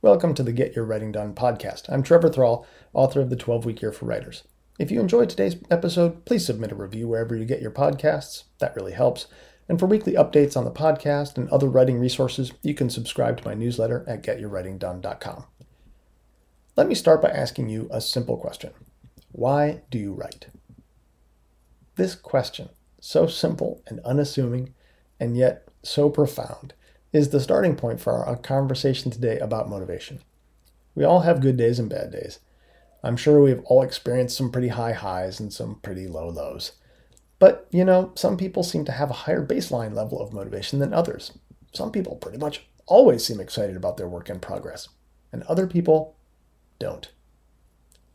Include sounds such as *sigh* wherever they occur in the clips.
Welcome to the Get Your Writing Done podcast. I'm Trevor Thrall, author of The 12 Week Year for Writers. If you enjoyed today's episode, please submit a review wherever you get your podcasts. That really helps. And for weekly updates on the podcast and other writing resources, you can subscribe to my newsletter at getyourwritingdone.com. Let me start by asking you a simple question Why do you write? This question, so simple and unassuming, and yet so profound, is the starting point for our conversation today about motivation. We all have good days and bad days. I'm sure we've all experienced some pretty high highs and some pretty low lows. But, you know, some people seem to have a higher baseline level of motivation than others. Some people pretty much always seem excited about their work in progress, and other people don't.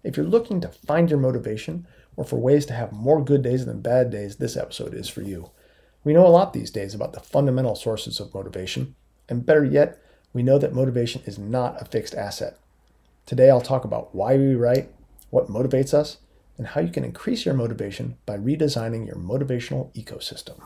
If you're looking to find your motivation or for ways to have more good days than bad days, this episode is for you. We know a lot these days about the fundamental sources of motivation, and better yet, we know that motivation is not a fixed asset. Today, I'll talk about why we write, what motivates us, and how you can increase your motivation by redesigning your motivational ecosystem.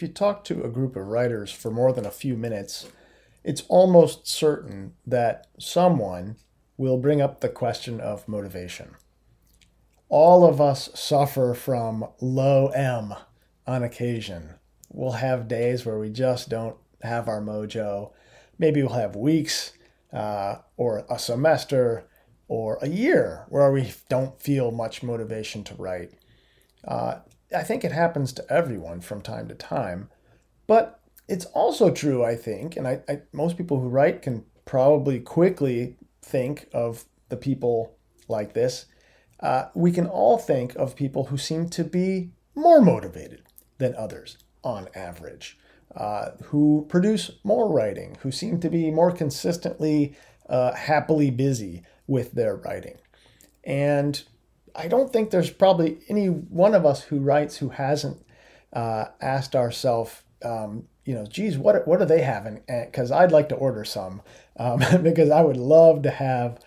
If you talk to a group of writers for more than a few minutes, it's almost certain that someone will bring up the question of motivation. All of us suffer from low M on occasion. We'll have days where we just don't have our mojo. Maybe we'll have weeks uh, or a semester or a year where we don't feel much motivation to write. Uh, I think it happens to everyone from time to time. But it's also true, I think, and I, I, most people who write can probably quickly think of the people like this. Uh, we can all think of people who seem to be more motivated than others on average, uh, who produce more writing, who seem to be more consistently uh, happily busy with their writing. And I don't think there's probably any one of us who writes who hasn't uh, asked ourselves, um, you know, geez, what what are they having? Because I'd like to order some um, *laughs* because I would love to have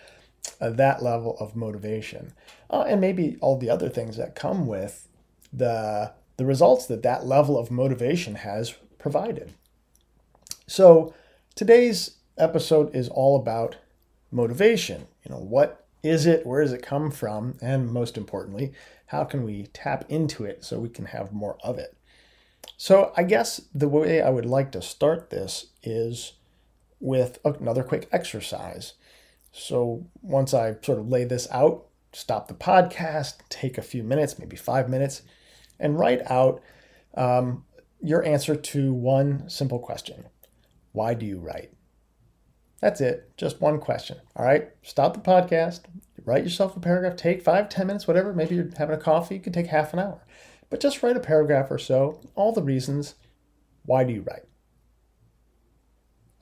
uh, that level of motivation, uh, and maybe all the other things that come with the the results that that level of motivation has provided. So today's episode is all about motivation. You know, what is it? Where does it come from? And most importantly, how can we tap into it so we can have more of it? So, I guess the way I would like to start this is with another quick exercise. So, once I sort of lay this out, stop the podcast, take a few minutes, maybe five minutes, and write out um, your answer to one simple question Why do you write? That's it. Just one question. All right. Stop the podcast. Write yourself a paragraph. Take five, ten minutes, whatever. Maybe you're having a coffee. You could take half an hour. But just write a paragraph or so. All the reasons. Why do you write?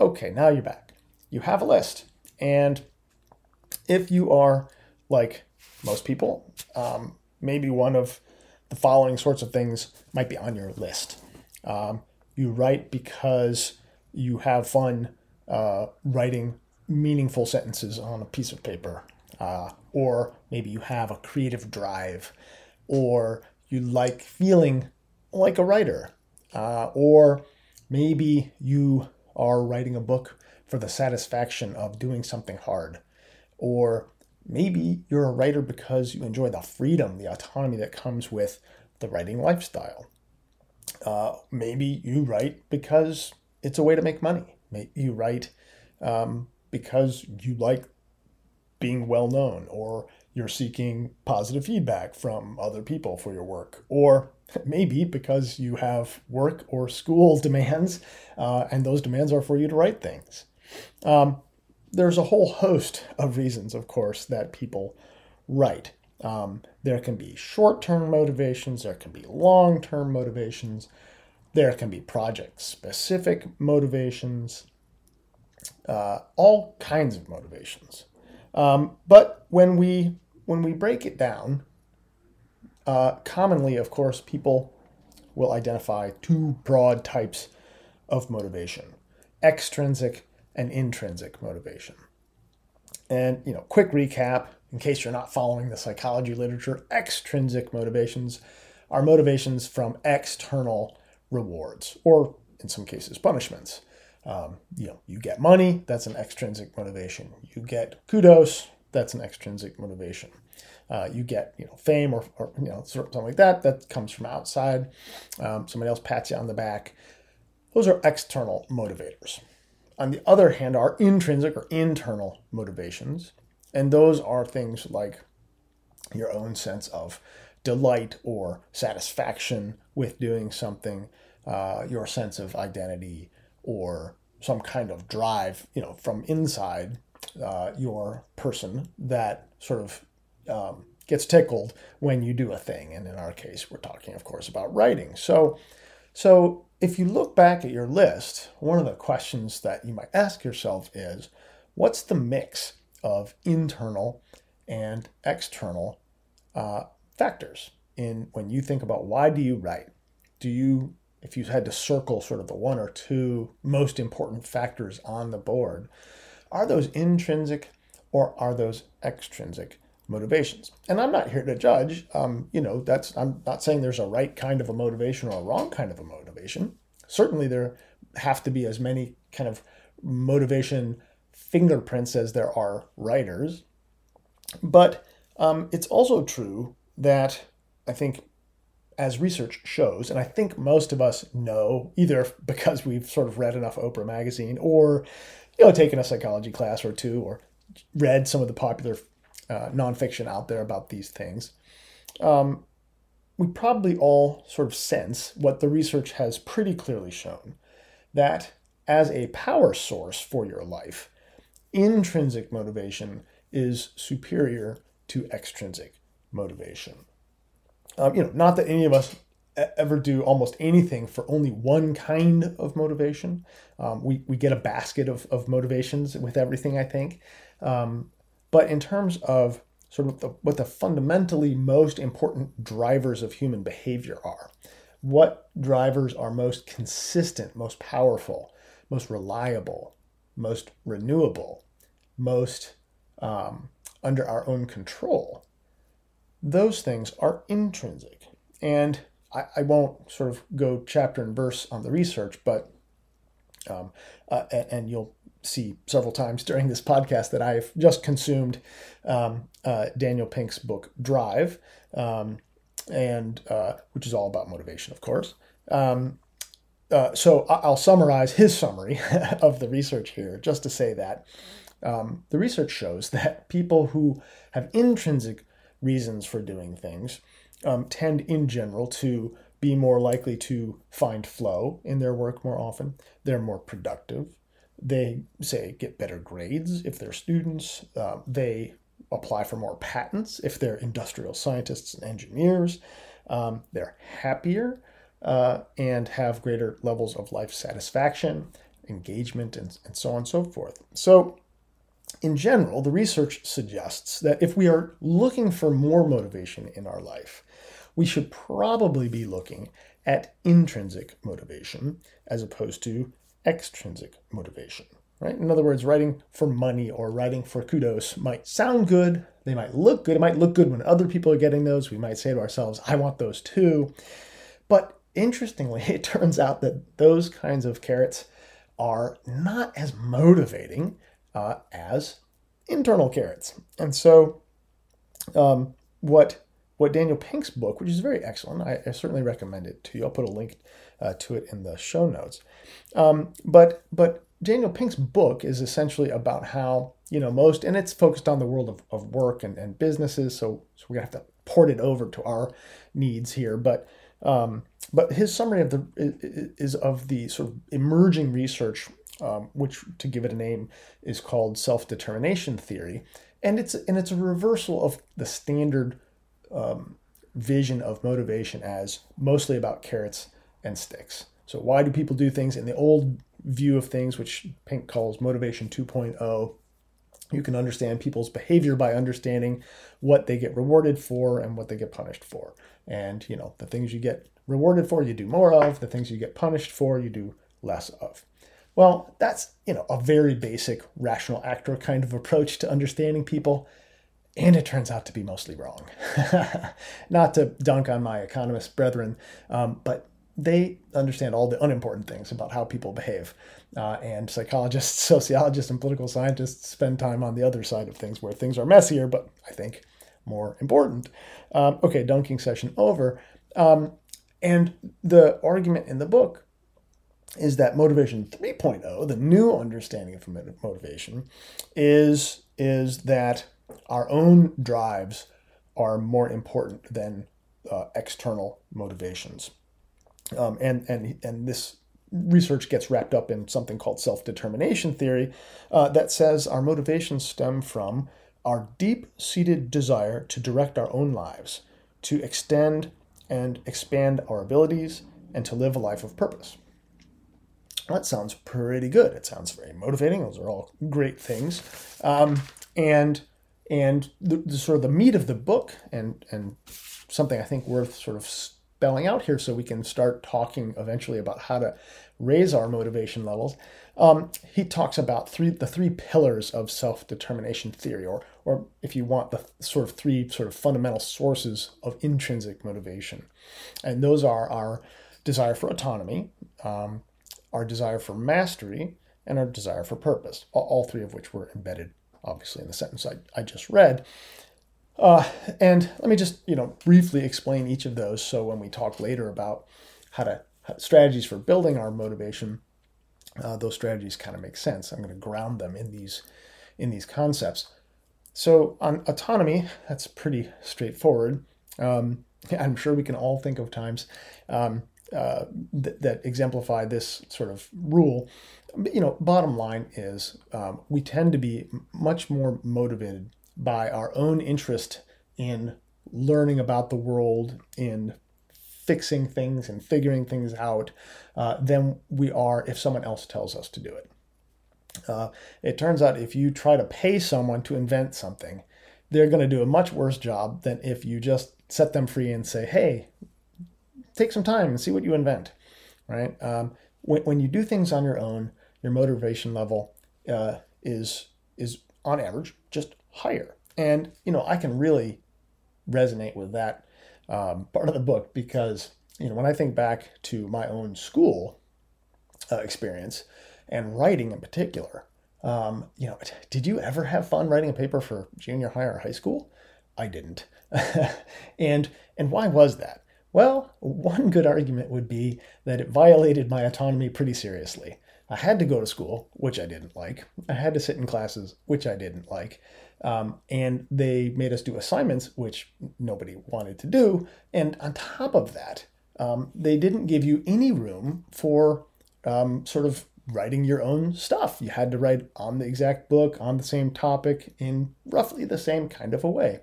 Okay, now you're back. You have a list. And if you are like most people, um, maybe one of the following sorts of things might be on your list. Um, you write because you have fun uh, writing meaningful sentences on a piece of paper, uh, or maybe you have a creative drive, or you like feeling like a writer, uh, or maybe you are writing a book for the satisfaction of doing something hard, or maybe you're a writer because you enjoy the freedom, the autonomy that comes with the writing lifestyle. Uh, maybe you write because it's a way to make money you write um, because you like being well known or you're seeking positive feedback from other people for your work or *laughs* maybe because you have work or school *laughs* demands uh, and those demands are for you to write things. Um, there's a whole host of reasons of course that people write. Um, there can be short-term motivations there can be long-term motivations there can be project specific motivations, uh, all kinds of motivations. Um, but when we when we break it down, uh, commonly, of course, people will identify two broad types of motivation: extrinsic and intrinsic motivation. And you know, quick recap: in case you're not following the psychology literature, extrinsic motivations are motivations from external rewards, or in some cases, punishments. Um, you know, you get money, that's an extrinsic motivation. You get kudos, that's an extrinsic motivation. Uh, you get you know fame or, or, you know something like that that comes from outside. Um, somebody else pats you on the back. Those are external motivators. On the other hand, are intrinsic or internal motivations, and those are things like your own sense of delight or satisfaction with doing something, uh, your sense of identity, or some kind of drive, you know, from inside uh, your person that sort of um, gets tickled when you do a thing. And in our case, we're talking, of course, about writing. So, so if you look back at your list, one of the questions that you might ask yourself is, what's the mix of internal and external uh, factors in when you think about why do you write? Do you, if you had to circle sort of the one or two most important factors on the board, are those intrinsic or are those extrinsic motivations? And I'm not here to judge. Um, you know, that's I'm not saying there's a right kind of a motivation or a wrong kind of a motivation. Certainly, there have to be as many kind of motivation fingerprints as there are writers. But um, it's also true that I think, as research shows, and I think most of us know either *laughs* because we've sort of read enough Oprah magazine or, you know, taken a psychology class or two or read some of the popular uh, nonfiction out there about these things. Um, we probably all sort of sense what the research has pretty clearly shown that as a power source for your life, intrinsic motivation is superior to extrinsic motivation. Um, you know, not that any of us ever do almost anything for only one kind of motivation. Um, we, we get a basket of, of motivations with everything, I think. Um, but in terms of sort of the, what the fundamentally most important drivers of human behavior are, what drivers are most consistent, most powerful, most reliable, most renewable, most um, under our own control, those things are intrinsic. And I, I, won't sort of go chapter and verse on the research, but um, uh, and, and, you'll see several times *laughs* during this podcast that I've just consumed um, uh, Daniel Pink's book Drive, um, and uh, which is all about motivation, of course. Um, uh, so I'll summarize his summary *laughs* of the research here, just to say that um, the research shows *laughs* that people who have intrinsic reasons for doing things um, tend, in general, to be more likely to find flow in their work more often. They're more productive. They say get better grades if they're students. Uh, they apply for more patents if they're industrial scientists and engineers. Um, they're happier uh, and have greater levels of life satisfaction, engagement, and, and so on and so forth. So, in general, the research suggests that if we are looking for more motivation in our life, we should probably be looking at intrinsic motivation as opposed to extrinsic motivation. Right? In other words, writing for money or writing for kudos might sound good. They might look good. It might look good when other people are getting those. We might say to ourselves, I want those too. But interestingly, *laughs* it turns out that those kinds of carrots are not as motivating uh, as internal carrots. And so, um, what what Daniel Pink's book, which is very excellent, I, I certainly recommend it to you. I'll put a link uh, to it in the show notes. Um, but but Daniel Pink's book is essentially about how you know most, and it's focused on the world of, of work and, and businesses. So so we're gonna have to port it over to our needs here, but. Um, but his summary of the is of the sort of emerging research um, which to give it a name is called self-determination theory, and it's and it's a reversal of the standard um, vision of motivation as mostly about carrots and sticks. So why do people do things in the old view of things, which Pink calls motivation 2.0? You can understand people's behavior by understanding what they get rewarded for and what they get punished for. And you know, the things you get rewarded for, you do more of. The things you get punished for, you do less of. Well, that's, you know, a very basic rational actor kind of approach to understanding people. and it turns out to be mostly wrong. *laughs* Not to dunk on my economist brethren, um, but they understand all the unimportant things about how people behave. Uh, and psychologists, *laughs* sociologists, and political scientists spend time on the other side of things where things are messier, but I think more important. Um, okay, dunking session over. Um, and the argument in the book is that motivation 3.0, the new understanding of motivation, is, is that our own drives are more important than uh, external motivations. Um, and, and, and this research gets wrapped up in something called self determination theory uh, that says our motivations stem from our deep seated desire to direct our own lives, to extend and expand our abilities, and to live a life of purpose. That sounds pretty good. It sounds very motivating. Those are all great things. Um, and and the, the, sort of the meat of the book and and something I think worth sort of spelling out here so we can start talking eventually about how to raise our motivation levels. Um, he talks about three the three pillars of self-determination theory, or or if you want the sort of three sort of fundamental sources of intrinsic motivation, and those are our desire for autonomy, um, our desire for mastery, and our desire for purpose. All three of which were embedded obviously in the sentence I, I just read. Uh, and let me just, you know, briefly explain each of those. So when we talk later about how to strategies for building our motivation, uh, those strategies kind of make sense. I'm going to ground them in these in these concepts. So on autonomy, that's pretty straightforward. Um, *laughs* I'm sure we can all think of times um, uh, th- that exemplify this sort of rule you know, bottom line is um, we tend to be much more motivated by our own interest in learning about the world, in fixing things and figuring things out uh, than we are if someone else tells us to do it. Uh, it turns out if you try to pay someone to invent something, they're going to do a much worse job than if you just set them free and say, hey, take some time and see what you invent, right? Um, when, when you do things on your own, your motivation level uh, is is on average just higher. And you know, I can really resonate with that um, part of the book because you know when I think back to my own school uh, experience and writing in particular, um, you know, did you ever have fun writing a paper for junior high or high school? I didn't. *laughs* and and why was that? Well, one good argument would be that it violated my autonomy pretty seriously. I had to go to school, which I didn't like. I had to sit in classes, which I didn't like. Um, and they made us do assignments, which nobody wanted to do. And on top of that, um, they didn't give you any room for um, sort of writing your own stuff. You had to write on the exact book, on the same topic, in roughly the same kind of a way.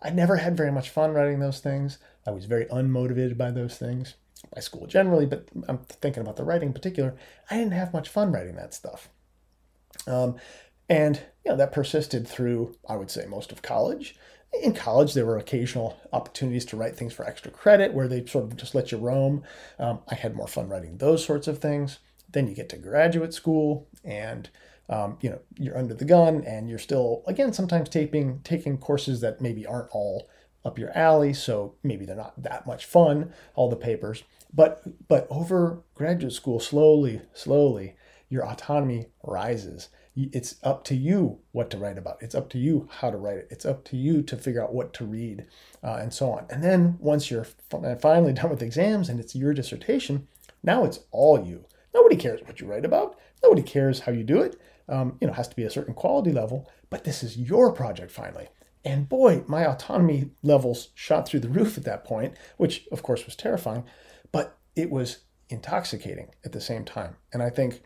I never had very much fun writing those things. I was very unmotivated by those things by school generally, but I'm thinking about the writing in particular. I didn't have much fun writing that stuff. Um, and you know that persisted through, I would say, most of college. In college, there were occasional opportunities to write things for extra credit where they sort of just let you roam. Um, I had more fun writing those sorts of things. Then you get to graduate school, and um, you know you're under the gun, and you're still again sometimes taping taking courses that maybe aren't all up your alley, so maybe they're not that much fun, all the papers. But but over graduate school, slowly, slowly, your autonomy rises. It's up to you what to write about. It's up to you how to write it. It's up to you to figure out what to read, uh, and so on. And then once you're finally done with exams and it's your dissertation, now it's all you. Nobody cares what you write about. Nobody cares how you do it. Um, you know, it has to be a certain quality level, but this is your project finally. And boy, my autonomy levels shot through the roof at that point, which of course was terrifying, but it was intoxicating at the same time. And I think,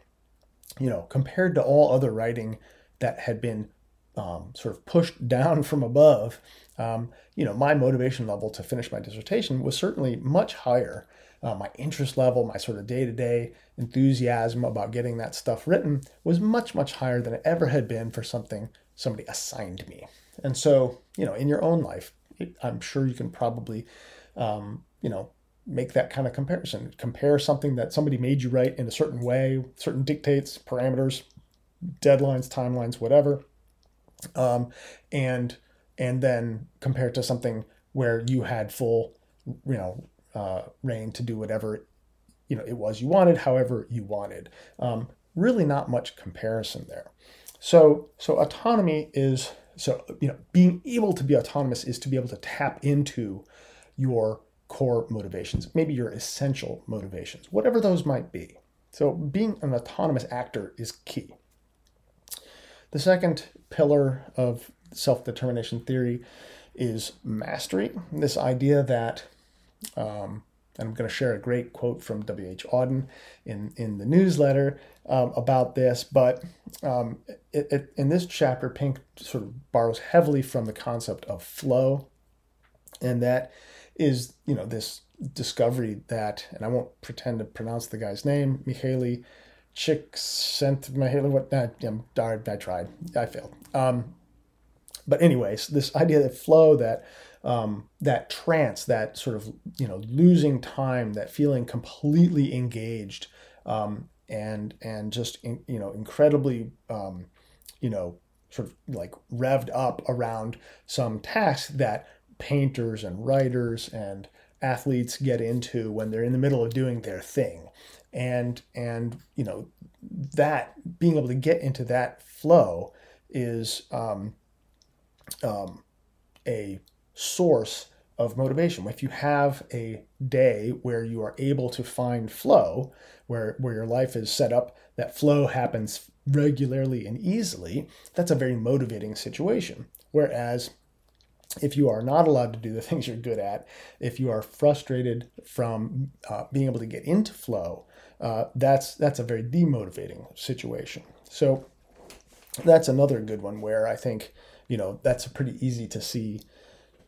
you know, compared to all other writing that had been um, sort of pushed *laughs* down from above, um, you know, my motivation level to finish my dissertation was certainly much higher. Uh, my interest level, my sort of day to day enthusiasm about getting that stuff written was much, much higher than it ever had been for something somebody assigned me. And so, you know, in your own life, I'm sure you can probably, um, you know, make that kind of comparison. Compare something that somebody made you write in a certain way, certain dictates, parameters, deadlines, timelines, whatever, um, and and then compared to something where you had full, you know, uh, reign to do whatever, you know, it was you wanted, however you wanted. Um, really, not much comparison there. So, so autonomy is so you know being able to be autonomous is to be able to tap into your core motivations, maybe your essential motivations, whatever those might be. So, being an autonomous actor is key. The second pillar of self determination theory is mastery. This idea that, um, and I'm going to share a great quote from W.H. Auden in, in the newsletter um, about this, but um, it, it, in this chapter, Pink sort of borrows heavily from the concept of flow, and that is, you know, this discovery that, and I won't pretend to pronounce the guy's name, Mihaly Csikszentmihalyi. What? Uh, I'm, I tried. I failed. Um, but anyways, this idea that flow, that um, that trance, that sort of you know losing time, that feeling completely engaged, um, and and just in, you know incredibly um, you know sort of like revved up around some task that painters and writers and athletes get into when they're in the middle of doing their thing. And and you know that being able to get into that flow is um, um, a source of motivation. If you have a day where you are able to find flow, where where your life is set up that flow happens regularly and easily, that's a very motivating situation. Whereas if you are not allowed to do the *laughs* things you're good at, if you are frustrated from uh, being able to get into flow, uh, that's that's a very demotivating situation. So that's another good one where I think you know that's pretty easy to see.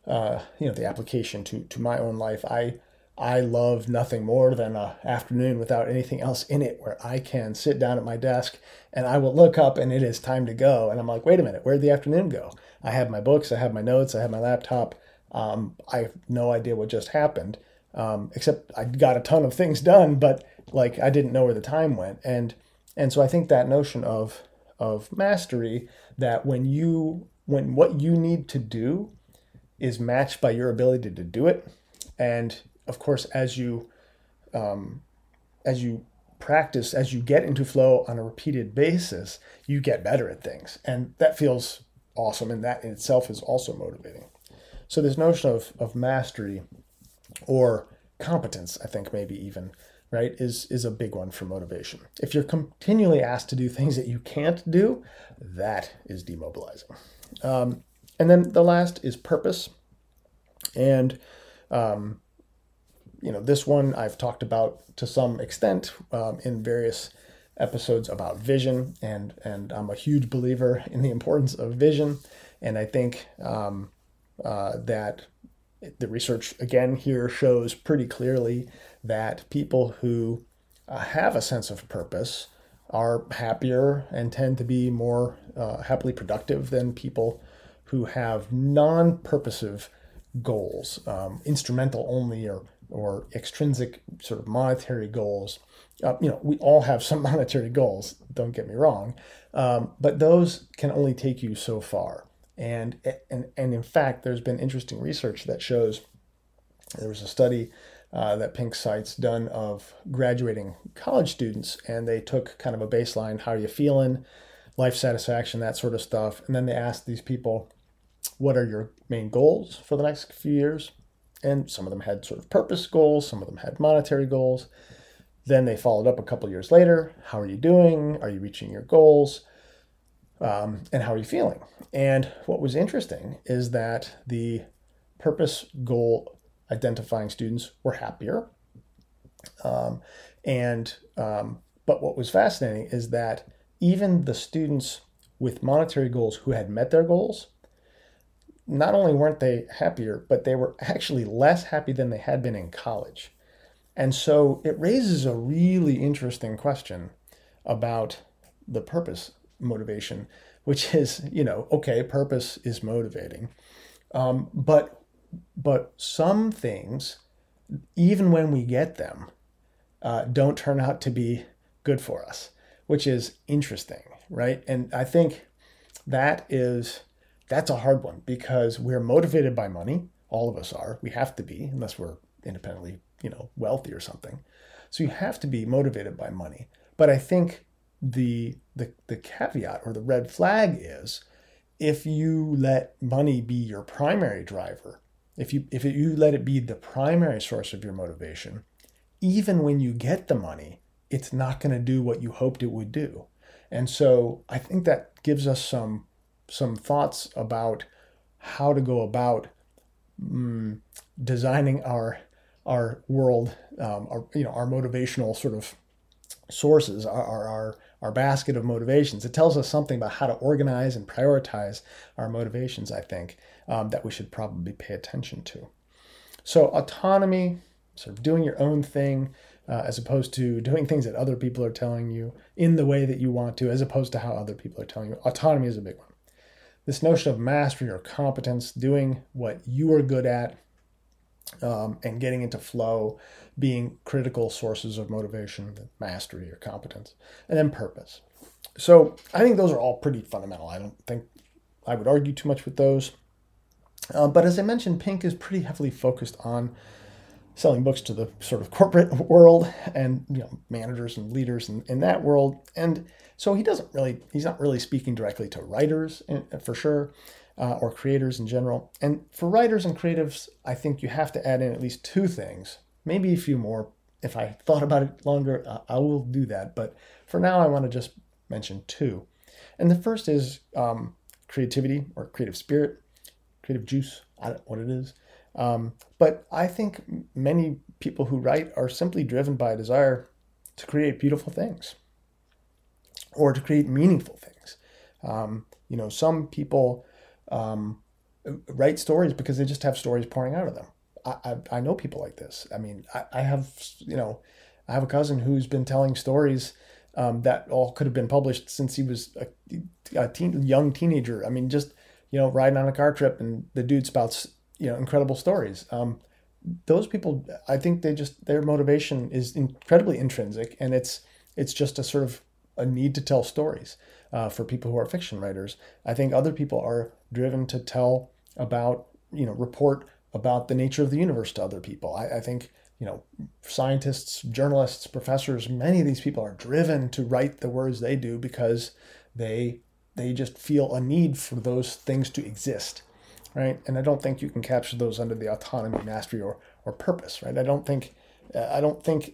Uh, you know the application to to my own life. I I love nothing more than an afternoon without anything else in it where I can sit down at my desk and I will look up and it is time to go. And I'm like, wait a minute, where'd the afternoon go? I have my books, I have my notes, I have my laptop. Um, I have no idea what just happened, um, except I got a ton of things done, but like I didn't know where the time went. And and so I think that notion of of mastery that when you when what you need to do is matched by your ability to do it, and of course as you um, as you practice as you get into flow on a repeated basis you get better at things and that feels awesome and that in itself is also motivating so this notion of, of mastery or competence i think maybe even right, is, is a big one for motivation. If you're continually asked to do things that you can't do, that is demobilizing. Um, and then the last is purpose. And, um, you know, this one I've talked about to some extent um, in various episodes about vision, and and I'm a huge believer in the importance of vision, and I think um, uh, that the research again here shows pretty clearly that people who uh, have a sense of purpose are happier and tend to be more uh, happily productive than people who have non-purposive goals, um, instrumental only or or extrinsic sort of monetary goals. Uh, you know, we all have some *laughs* monetary goals. Don't get me wrong, um, but those can only take you so far. And and and in fact, there's been interesting research that shows there was a study uh, that Pink cites done of graduating college students, and they took kind of a baseline: how are you feeling, life satisfaction, that sort of stuff, and then they asked these people, what are your main goals for the next few years? And some of them had sort of purpose goals, some of them had monetary goals. Then they followed up a couple years later. How are you doing? Are you reaching your goals? Um, and how are you feeling? And what was interesting is that the purpose goal identifying students were happier. Um, and um, but what was fascinating is that even the students with monetary goals who had met their goals, not only weren't they happier, but they were actually less happy than they had been in college. And so it raises a really interesting question about the purpose motivation, which is, you know, okay, purpose is motivating. Um, but but some things, even when we get them, uh, don't turn out to be good for us, which is interesting, right? And I think that is that's a hard one because we're motivated by money. All of us are. We have to be, unless we're independently, you know, wealthy or something. So you have to be motivated by money. But I think the the the caveat or the red flag is if you let money be your primary driver, if you if you let it be the primary source of your motivation, even when you get the money, it's not going to do what you hoped it would do. And so I think that gives us some some thoughts about how to go about mm, designing our our world, um, our you know our motivational sort of sources, our, our our basket of motivations. It tells us something about how to organize and prioritize our motivations. I think um, that we should probably pay attention to. So autonomy, sort of doing your own thing. Uh, as opposed to doing things that other people are telling you in the way that you want to, as opposed to how other people are telling you. Autonomy is a big one this notion of mastery or competence, doing what you are good at, um, and getting into flow being critical sources of motivation, mastery or competence, and then purpose. So I think those are all pretty fundamental. I don't think I would argue too much with those. Uh, but as I mentioned, Pink is pretty heavily focused on selling books to the sort of *laughs* corporate world and you know managers and leaders in, in that world and so he doesn't really he's not really speaking directly to writers for sure uh, or creators in general. And for writers and creatives i think you have to add in at least two things maybe a few more. If i *laughs* thought about it longer uh, i will do that. But for now i want to just mention two. And the first is um, creativity or creative spirit creative juice i don't know what it is. Um, but I think many people who write are simply driven by a desire to create beautiful things or to create meaningful things. Um, you know, some people um, write stories because they just have stories pouring out of them. I, I, I know people like this. I mean, I, I, have, you know, I have a cousin who's been telling stories um, that all could have been published since he was a, a teen, young teenager. I mean, just, you know, riding on a car trip and the dude spouts you know incredible stories. Um, those people, I think they just their motivation is incredibly intrinsic, and it's it's just a sort of a need to tell stories uh, for people who are fiction writers. I think other people are driven to tell about you know report about the nature of the universe to other people. I, I think you know scientists, journalists, professors, many of these people are driven to write the words they do because they they just feel a need for those things to exist right? And I don't think you can capture those under the autonomy, mastery, or or purpose, right? I don't think uh, I don't think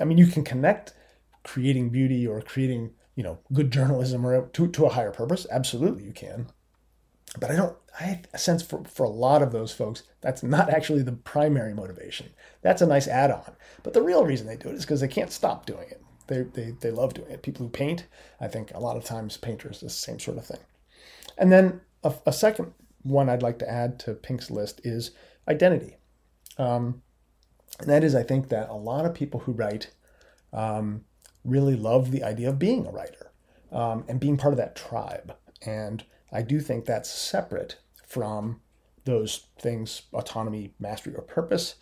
I mean you can connect creating beauty or creating you know good journalism or to to a higher purpose. Absolutely, you can. But I don't. I sense for for a lot of those folks that's not actually the primary motivation. That's a nice add-on. But the real reason they do it is because they can't stop doing it. They, they, they love doing it. People who paint, I think a lot of times painters, the same sort of thing. And then a, a second one I'd like to add to Pink's list is identity. Um, and that is, I think that a lot of people who write um, really love the idea of being a writer um, and being part of that tribe. And I do think that's separate from those things autonomy, mastery, or purpose.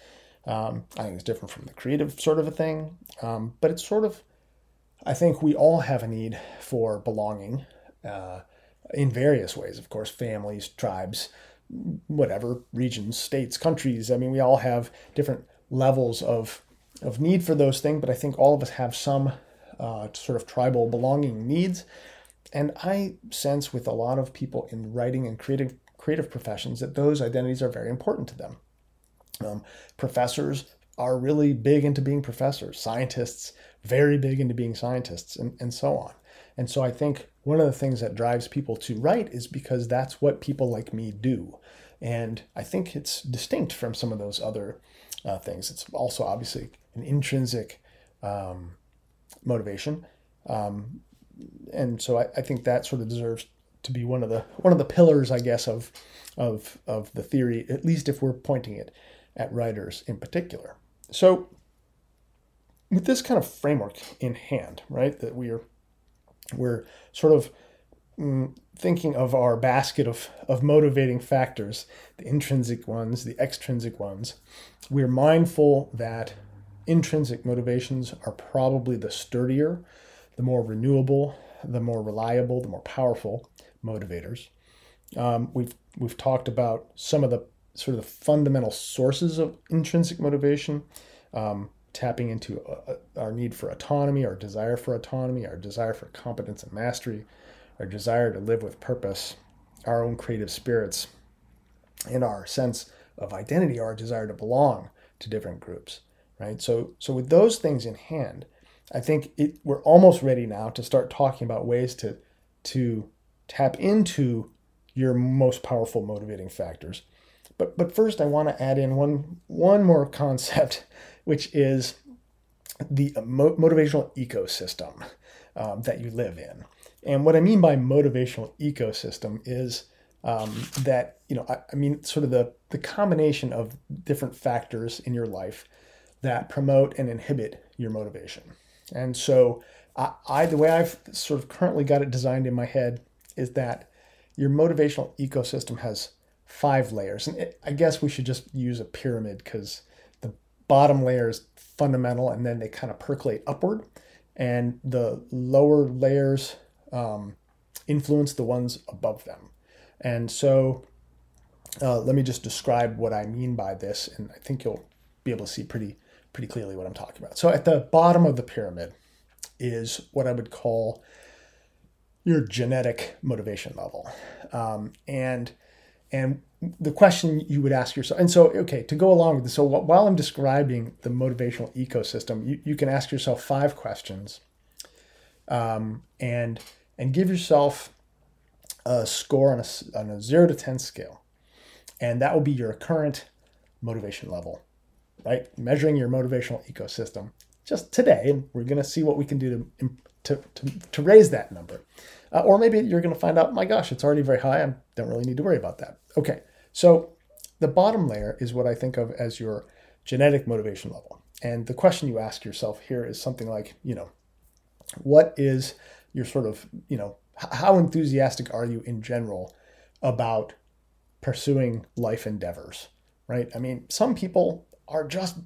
Um, I think it's different from the creative sort of a thing, um, but it's sort of, I think we all have a need for belonging. Uh, in various ways, of course, families, tribes, whatever, regions, states, countries. I mean, we all have different levels of, of need for those things, but I think all of us have some uh, sort of tribal belonging needs. And I sense with a lot of people in writing and creative creative professions that those identities are very important to them. Um, professors are really big into being professors, scientists very big into being scientists, and, and so on. And so I think one of the things that drives people to write is because that's what people like me do. And I think it's distinct from some of those other uh, things. It's also obviously an intrinsic um, motivation. Um, and so I, I, think that sort of deserves to be one of the one of the pillars, I guess, of of of the theory, at least if we're pointing it at writers in particular. So with this kind of framework in hand, right, that we are we're sort of mm, thinking of our basket of, of motivating factors, the intrinsic ones, the extrinsic ones. We're mindful that intrinsic motivations are probably the sturdier, the more renewable, the more reliable, the more powerful motivators. Um, we've we've talked about some of the sort of the fundamental sources of intrinsic motivation, um, tapping into uh, uh, our need for autonomy, our desire for autonomy, our desire for competence and mastery, our desire to live with purpose, our own creative spirits, and our sense of identity, our desire to belong to different groups. Right. So so with those things in hand, I think it, we're almost ready now to start talking about ways to to tap into your most powerful motivating factors. But but first, I want to add in one one more concept, *laughs* which is the motivational ecosystem um, that you live in. And what I mean by motivational ecosystem is um, that you know I, I mean sort of the the combination of different factors in your life that promote and inhibit your motivation. And so I, I, the way I've sort of currently got it designed in my head is that your motivational ecosystem has five layers. And it, I guess we should just use a pyramid because the bottom layer is fundamental and then they kind of percolate upward. And the lower layers um, influence the ones above them. And so uh, let me just describe what I mean by this, and I think you'll be able to see pretty pretty clearly what I'm talking about. So at the bottom of the pyramid is what I would call your genetic motivation level, um, and and the question you would ask yourself, and so okay, to go along with this, so while I'm describing the motivational ecosystem, you, you can ask yourself five questions, um, and and give yourself a score on a, on a zero to ten scale, and that will be your current motivation level right? Measuring your motivational ecosystem just today, and we're going to see what we can do to, to, to, to raise that number. Uh, or maybe you're going to find out, my gosh, it's already very high. I don't really need to worry about that. Okay, so the bottom layer is what I think of as your genetic motivation level. And the question you ask yourself here is something like, you know, what is your sort of, you know, how enthusiastic are you in general about pursuing life endeavors, right? I mean, some people are just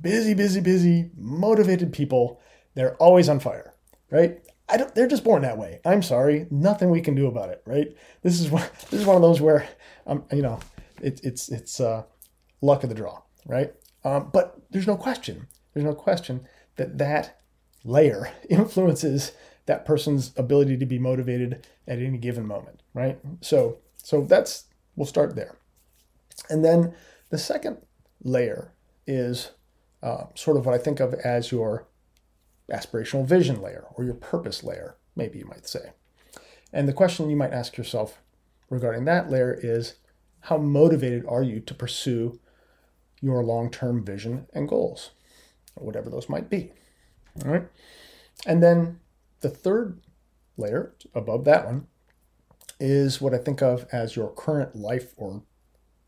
busy, busy, busy, motivated people. They're always on fire, right? I don't, they're just born that way. I'm sorry, nothing we can do about it, right? This is one, this is one of those where, um, you know, it, it's it's uh, luck of the draw, right? Um, but there's no question, there's no question that that layer *laughs* influences that person's ability to be motivated at any given moment, right? So so that's we'll start there, and then the second layer is uh, sort of what I think of as your aspirational vision layer or your purpose layer, maybe you might say. And the question you might ask yourself regarding that layer is how motivated are you to pursue your long term vision and goals, or whatever those might be? All right. And then the third layer above that one is what I think of as your current life or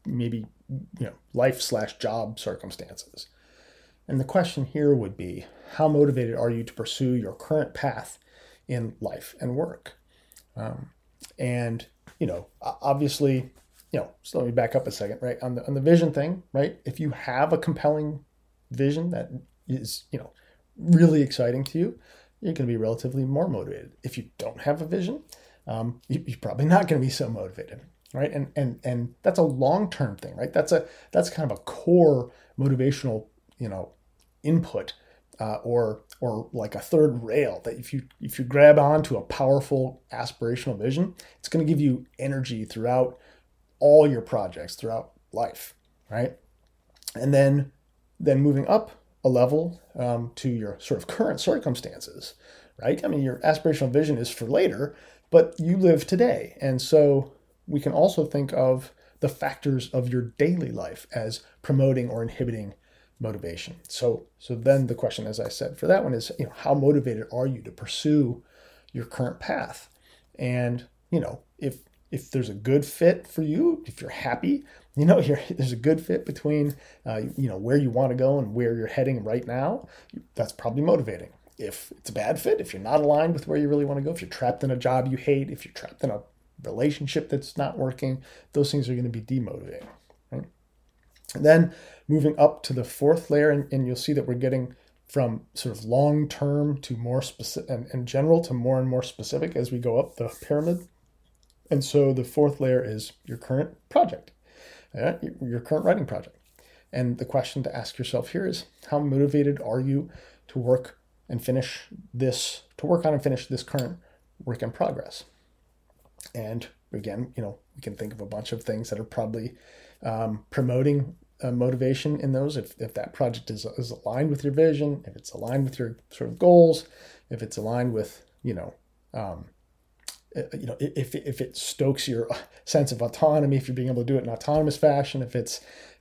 maybe you know life slash job circumstances. And the question here would be how motivated are you to pursue your current path in life and work? Um, and you know, obviously, you know, so let me back up a second, right? On the on the vision thing, right? If you have a compelling vision that is, you know, really exciting to you, you're going to be relatively more motivated. If you don't have a vision, um, you, are probably not going to be so motivated right? And and and that's a long-term thing right? That's a that's kind of a core motivational you know input uh, or or like a third rail that if you if you grab onto a powerful aspirational vision it's going to give you energy throughout all your projects throughout life right? And then then moving up a level um, to your sort of current circumstances right? I mean your aspirational vision is for later but you live today. And so we can also think of the factors of your daily life as promoting or inhibiting motivation. So, so then the question, as I said, for that one is, you know, how motivated are you to pursue your current path? And you know, if if there's a good fit for you, if you're happy, you know, *laughs* there's a good fit between, uh, you know, where you want to go and where you're heading right now. That's probably motivating. If it's a bad fit, if you're not aligned with where you really want to go, if you're trapped in a job you hate, if you're trapped in a relationship that's not working, those things are going to be demotivating. Right? And then moving up to the fourth layer, and, and you'll see that we're getting from sort of long term to more specific and, and general to more and more specific as we go up the pyramid. And so the fourth layer is your current project, your current writing project. And the question to ask yourself here is how motivated are you to work and finish this, to work on and finish this current work in progress? And again, you know, we can think of a bunch of things that are probably um, promoting uh, motivation in those. If, if that project is, is aligned with your vision, if it's aligned with your sort of goals, if it's aligned with, you know, um, uh, you know, if, if it stokes your *laughs* sense of autonomy, if you're being able to do it in autonomous fashion, if it's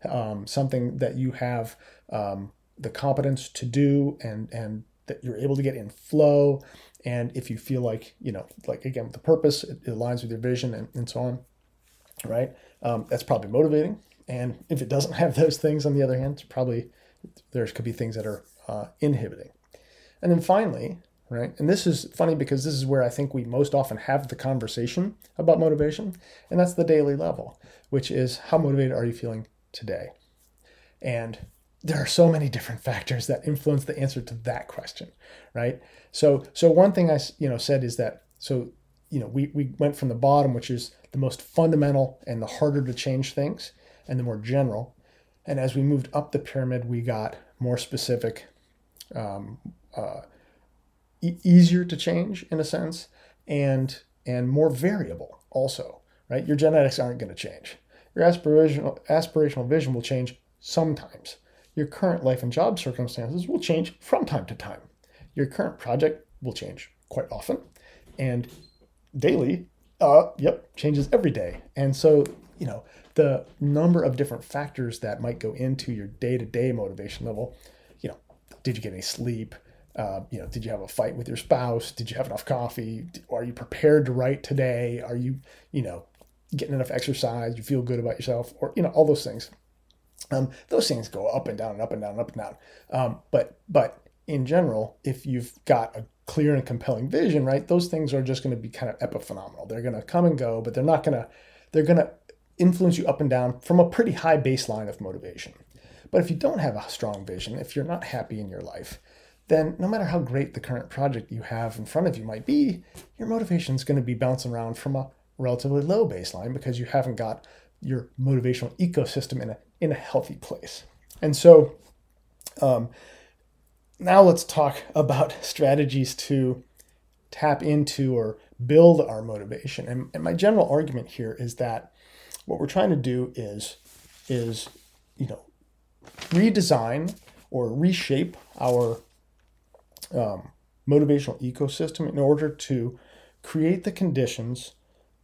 um, something that you have um, the competence to do and, and that you're able to get in flow, and if you feel like, you know, like again, with the purpose, it, it aligns with your vision and, and so on, right? Um, that's probably motivating. And if it doesn't *laughs* have those things, on the other hand, probably there could be things that are uh, inhibiting. And then finally, right? And this is funny because this is where I think we most often have the conversation about motivation, and that's the daily level, which is how motivated are you feeling today? And there are so many different factors that influence the answer to that question, right? So, so one thing I you know said is that so you know we we went from the bottom, which is the most fundamental and the harder to change things, and the more general, and as we moved up the pyramid, we got more specific. Um, uh, e- easier to change in a sense and and more variable also right your genetics aren't going to change your aspirational aspirational vision will change sometimes your current life and job circumstances will change from time to time your current project will change quite often and daily uh yep changes every day and so you know the number of different factors that might go into your day-to-day motivation level you know did you get any sleep uh, you know, did you have a fight with your spouse? Did you have enough coffee? Are you prepared to write today? Are you, you know, getting enough exercise? You feel good about yourself, or you know, all those things. Um, those things go up and down and up and down and up and down. Um, but but in general, if you've got a clear and compelling vision, right, those things are just going to be kind of epiphenomenal. They're going to come and go, but they're not going to they're going to influence you up and down from a pretty high baseline of motivation. But if you don't have a strong vision, if you're not happy in your life, then no matter how great the current project you have in front of you might be, your motivation is going to be bouncing around from a relatively low baseline because you haven't got your motivational ecosystem in a in a healthy place. And so, um, now let's talk *laughs* about strategies to tap into or build our motivation. And, and my general argument here is that what we're trying to do is is you know redesign or reshape our um, motivational ecosystem in order to create the conditions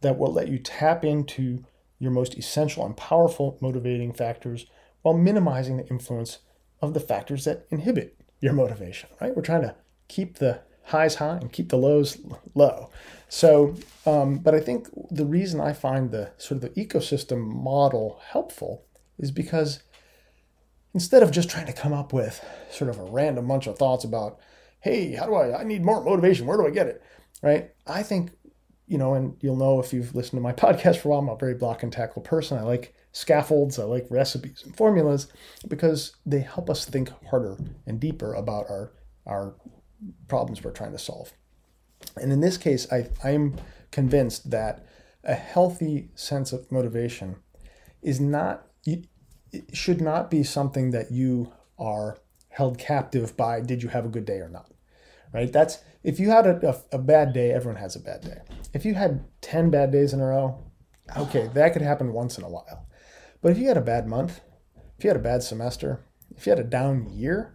that will let you tap into your most essential and powerful motivating factors while minimizing the influence of the factors that inhibit your motivation, right? We're trying to keep the highs high and keep the lows low. So, um, but I think the reason I find the sort of the ecosystem model helpful is because instead of just trying to come up with sort of a random bunch of thoughts about hey, how do I, I need more motivation. Where do I get it? Right. I think, you know, and you'll know if you've listened to my *laughs* podcast for a while, I'm a very block and tackle person. I like scaffolds, I like recipes and formulas because they help us think harder and deeper about our, our problems we're trying to solve. And in this case, I, I'm convinced that a healthy sense of motivation is not, should not be something that you are held captive by did you have a good day or not right? That's if you had a, a, a, bad day, everyone has a bad day. If you had 10 bad days in a row, okay, that could happen once in a while. But if you had a bad month, if you had a bad semester, if you had a down year,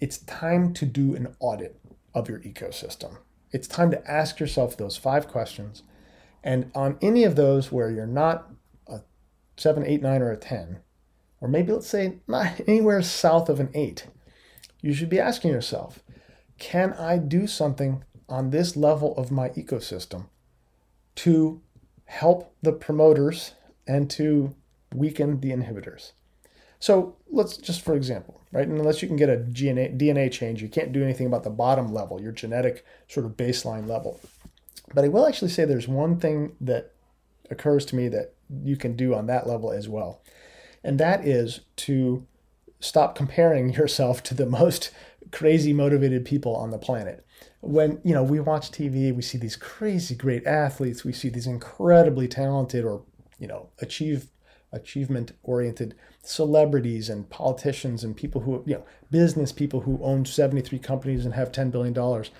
it's time to do an audit of your ecosystem. It's time to ask yourself those five questions. And on any of those where you're not a seven, eight, nine, or a 10, or maybe let's say not *laughs* anywhere south of an eight, you should be asking yourself, can I do something on this level of my ecosystem to help the promoters and to weaken the inhibitors? So let's just, for example, right, And unless you can get a DNA, DNA change, you can't do anything about the bottom level, your genetic sort of baseline level. But I will actually say there's one thing that occurs to me that you can do on that level as well. And that is to stop comparing *laughs* yourself to the most crazy motivated people on the planet. When you know we watch TV, we see these crazy great athletes, we see these incredibly talented or you know achieve achievement oriented celebrities and politicians and people who you know business people who own 73 companies and have 10 billion dollars.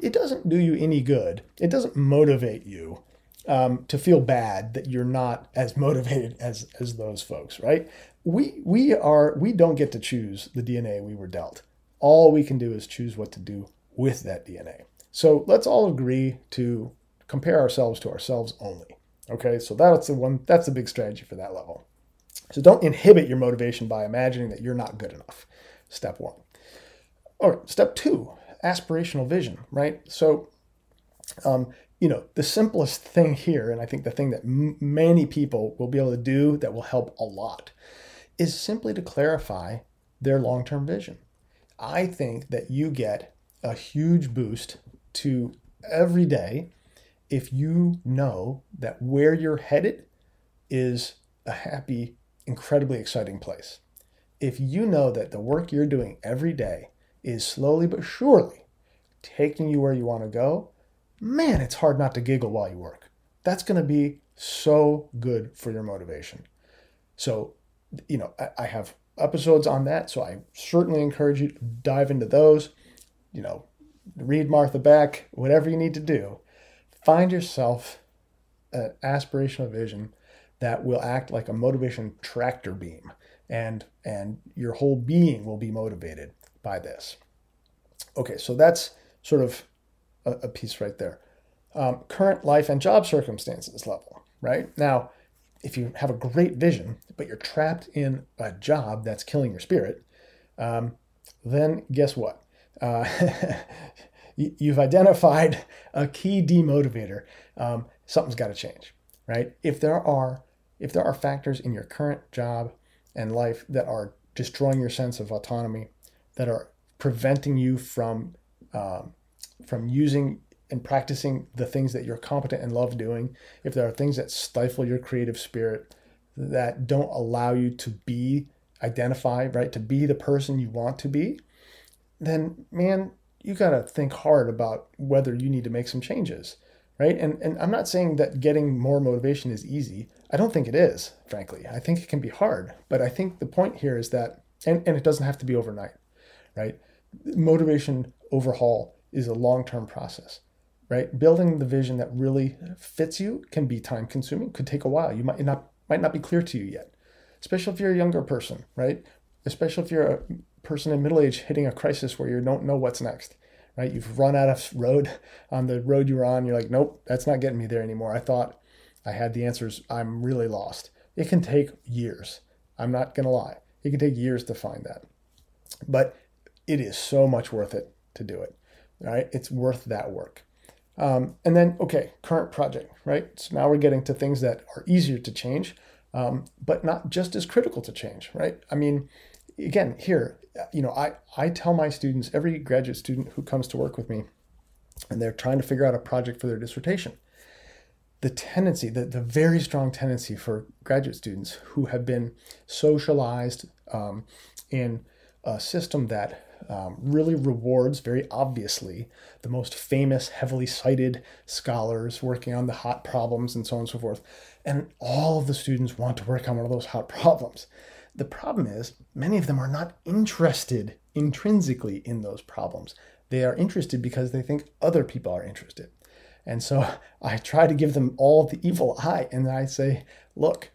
It doesn't do you any good. It doesn't motivate you um, to feel bad that you're not as motivated as as those folks right? We we are we don't get to choose the dna we were dealt. All we can do is choose what to do with that dna so let's all agree to compare ourselves to ourselves only okay so that's the one that's the big strategy for that level so don't inhibit your motivation by imagining that you're not good enough. Step one. All right, step two, aspirational vision, right? So, um, you know, the simplest thing here, and I think the thing that m- many people will be able to do that will help a lot, is simply to clarify their long term vision. I think that you get a huge boost to every day if you know that where you're headed is a happy incredibly exciting place. If you know that the work you're doing every day is slowly but surely taking you where you want to go, man, it's hard not to giggle while you work. That's going to be so good for your motivation. So, you know, I, have episodes on that, so I certainly encourage you to dive into those. You know, read Martha Beck, whatever you need to do. Find yourself an aspirational vision that will act like a motivation tractor beam and and your whole being will be motivated by this. Okay so that's sort of a, a piece right there. Um, current life and job circumstances level right? Now if you have a great vision but you're trapped in a job that's killing your spirit um, then guess what uh, *laughs* you've identified a key demotivator. Um, something's got to change right? If there are if there are factors in your current job and life that are destroying your sense of autonomy, that are preventing you from um, from using and practicing the things that you're competent and love doing, if there are things that stifle your creative spirit, that don't allow you to be identify right, to be the person you want to be, then man, you got to think hard about whether you need to make some changes right? And and I'm not saying that getting more motivation is easy. I don't think it is, frankly. I think it can be hard, but I think the point here is that and, and it doesn't have to be overnight, right? Motivation overhaul is a long-term process, right? Building the vision that really fits you can be time consuming, could take a while. You might not might not be clear to you yet. Especially if you're a younger person, right? Especially if you're a person in middle age hitting a crisis where you don't know what's next right? You've run out of road *laughs* on the road you were on. You're like, nope, that's not getting me there anymore. I thought I had the answers. I'm really lost. It can take years. I'm not going to lie. It can take years to find that. But it is so much worth it to do it. Right? It's worth that work. Um, and then, okay, current project, right? So now we're getting to things that are easier to change, um, but not just as critical to change, right? I mean, again, here, you know, I, I tell my students, every graduate student who comes to work with me, and they're trying to figure out a project for their dissertation, the tendency, the, the very strong tendency for graduate students who have been socialized um, in a system that um, really rewards very obviously the most famous, heavily cited scholars working on the hot problems and so on and so forth. And all of the students want to work on one of those hot problems. The problem is, many of them are not interested intrinsically in those problems. They are interested because they think other people are interested. And so *laughs* I try to give them all the evil eye and I say, look,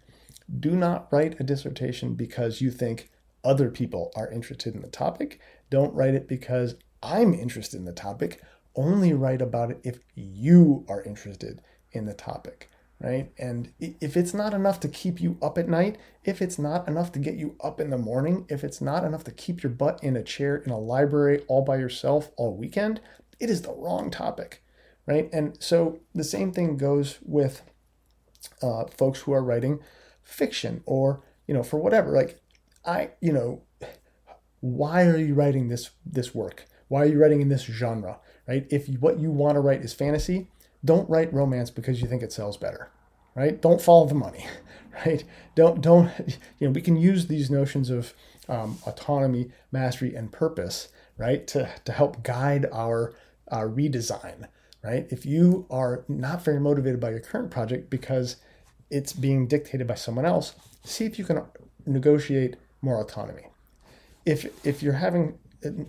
do not write a dissertation because you think other people are interested in the topic. Don't write it because I'm interested in the topic. Only write about it if you are interested in the topic right? And if it's not enough to keep you up at night, if it's not enough to get you up in the morning, if it's not enough to keep your butt in a chair in a library all by yourself all weekend, it is the wrong topic, right? And so the same thing goes with uh, folks who are writing fiction or, you know, for whatever. Like, I, you know, why are you writing this this work? Why are you writing in this genre, right? If what you want to write is fantasy, don't write romance because you think it sells better, right? Don't follow the money, *laughs* right? Don't don't *laughs* you know? We can use these notions of um, autonomy, mastery, and purpose, right, to to help guide our our redesign, right? If you are not very motivated by your current project because it's being dictated by someone else, see if you can negotiate more autonomy. If if you're having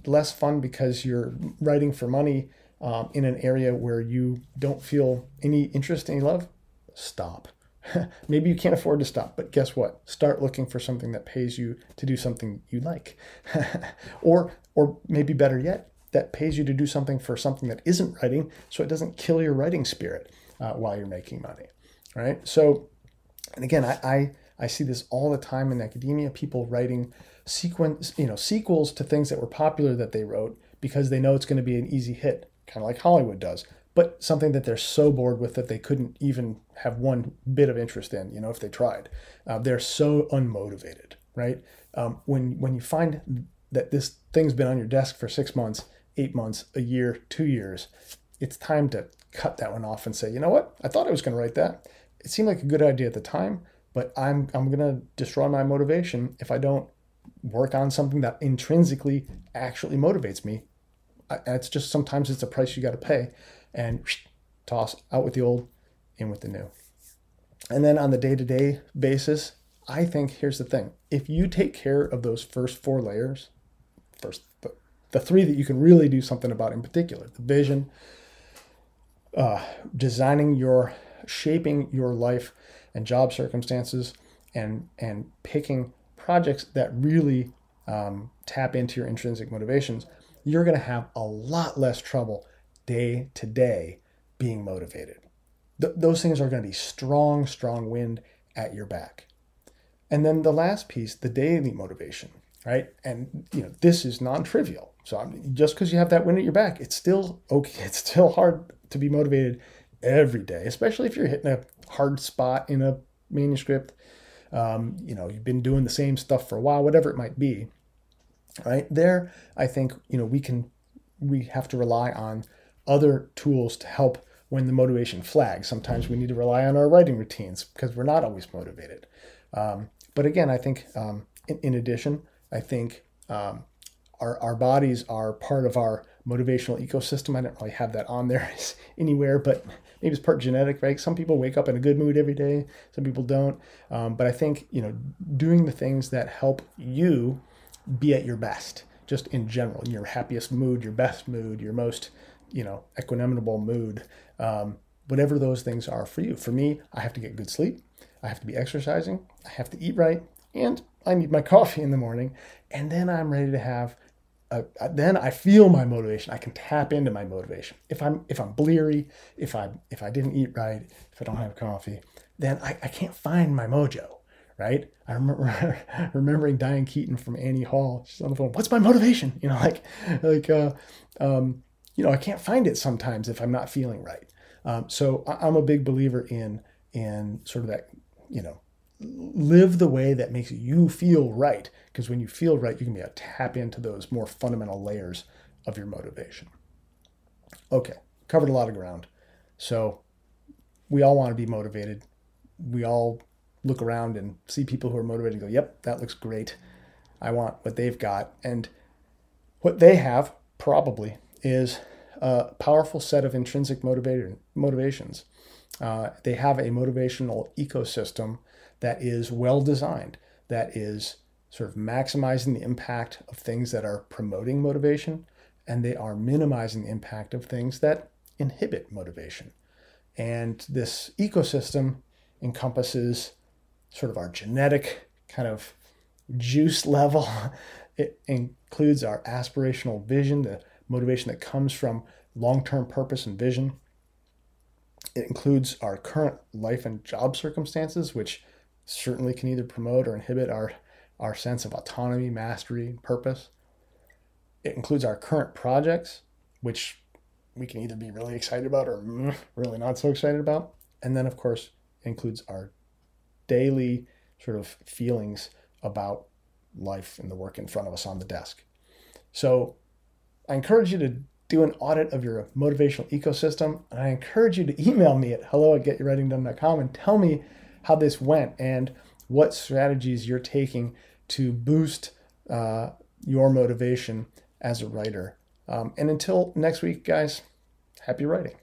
less fun because you're writing for money um, in an area where you don't feel any interest, any love, stop. *laughs* Maybe you can't afford to stop, but guess what? Start looking for something that pays you to do something you like. *laughs* or or maybe better yet, that pays you to do something for something that isn't writing so it doesn't kill your writing spirit uh, while you're making money. Right? So and again, I, I I see this all the time in academia, people writing sequence, you know, sequels to things that were popular that they wrote because they know it's going to be an easy hit, kind of like Hollywood does but something that they're so bored with that they couldn't even have one bit of interest in, you know, if they tried. Uh, they're so unmotivated, right? Um, when when you find that this thing's been on your desk for six months, eight months, a year, two years, it's time to cut that one off and say, you know what? I thought I was going to write that. It seemed like a good idea at the time, but I'm I'm going to destroy my motivation if I don't work on something that intrinsically actually motivates me. It's just sometimes it's a price you got to pay and toss out with the old, in with the new. And then on the day to day basis, I think here's the thing if you take care of those first four layers, first, the, the three that you can really do something about in particular the vision, uh, designing your, shaping your life and job circumstances, and, and picking projects that really um, tap into your intrinsic motivations, you're going to have a lot less trouble day to day being motivated. Th- those things are going to be strong, strong wind at your back. And then the last piece, the daily motivation, right? And you know, this is non-trivial. So I'm, just because you have that wind at your back, it's still okay. *laughs* It's still hard to be motivated every day, especially if you're hitting a hard spot in a manuscript. Um, you know, you've been doing the same stuff for a while, whatever it might be. Right there, I think you know we can we have to rely on other tools to help when the motivation flags. Sometimes we need to rely on our writing routines because we're not always motivated. Um, but again, I think um, in, in, addition, I think um, our, our bodies are part of our motivational ecosystem. I don't really have that on there *laughs* anywhere, but maybe it's part genetic, right? Some people wake up in a good mood every day, some people don't. Um, but I think, you know, doing the things that help you be at your best, just in general, your happiest mood, your best mood, your most you know, equanimable mood, um, whatever those things are for you. For me, I have to get good sleep. I have to be exercising. I have to eat right. And I need my *laughs* coffee in the morning. And then I'm ready to have a, then I feel my motivation. I can tap into my motivation. If I'm if I'm bleary, if I if I didn't eat right, if I don't have coffee, then I, I can't find my mojo right? I remember *laughs* remembering Diane Keaton from Annie Hall. She's on the phone. What's my motivation? *laughs* You know, like like uh, um, you know, I can't find it sometimes if I'm not feeling right. Um, so I'm a big believer in in sort of that, you know, live the way that makes you feel right. Because when you feel right, you can be able to tap into those more fundamental layers of your motivation. Okay, covered a lot of ground. So we all want to be motivated. We all look around and see people who are motivated and go, yep, that looks great. I want what they've got. And what they have probably is a powerful set of intrinsic motivator, motivations. Uh, they have a motivational ecosystem that is well designed, that is sort of maximizing the impact of things that are promoting motivation, and they are minimizing the impact of things that inhibit motivation. And this ecosystem encompasses sort of our genetic kind of juice level. *laughs* It includes our aspirational vision, the motivation that comes from long term purpose and vision. It includes our current life and job circumstances, which certainly can either promote or inhibit our, our sense of autonomy, mastery, purpose. It includes our current projects, which we can either be really excited about or *laughs* really not so excited about. And then, of course, includes our daily sort of feelings about life and the work in front of us on the desk. So I encourage you to do an audit of your motivational ecosystem. And I encourage you to email me at hello at getyourwritingdone.com and tell me how this went and what strategies you're taking to boost uh, your motivation as a writer. Um, and until next week, guys, happy writing.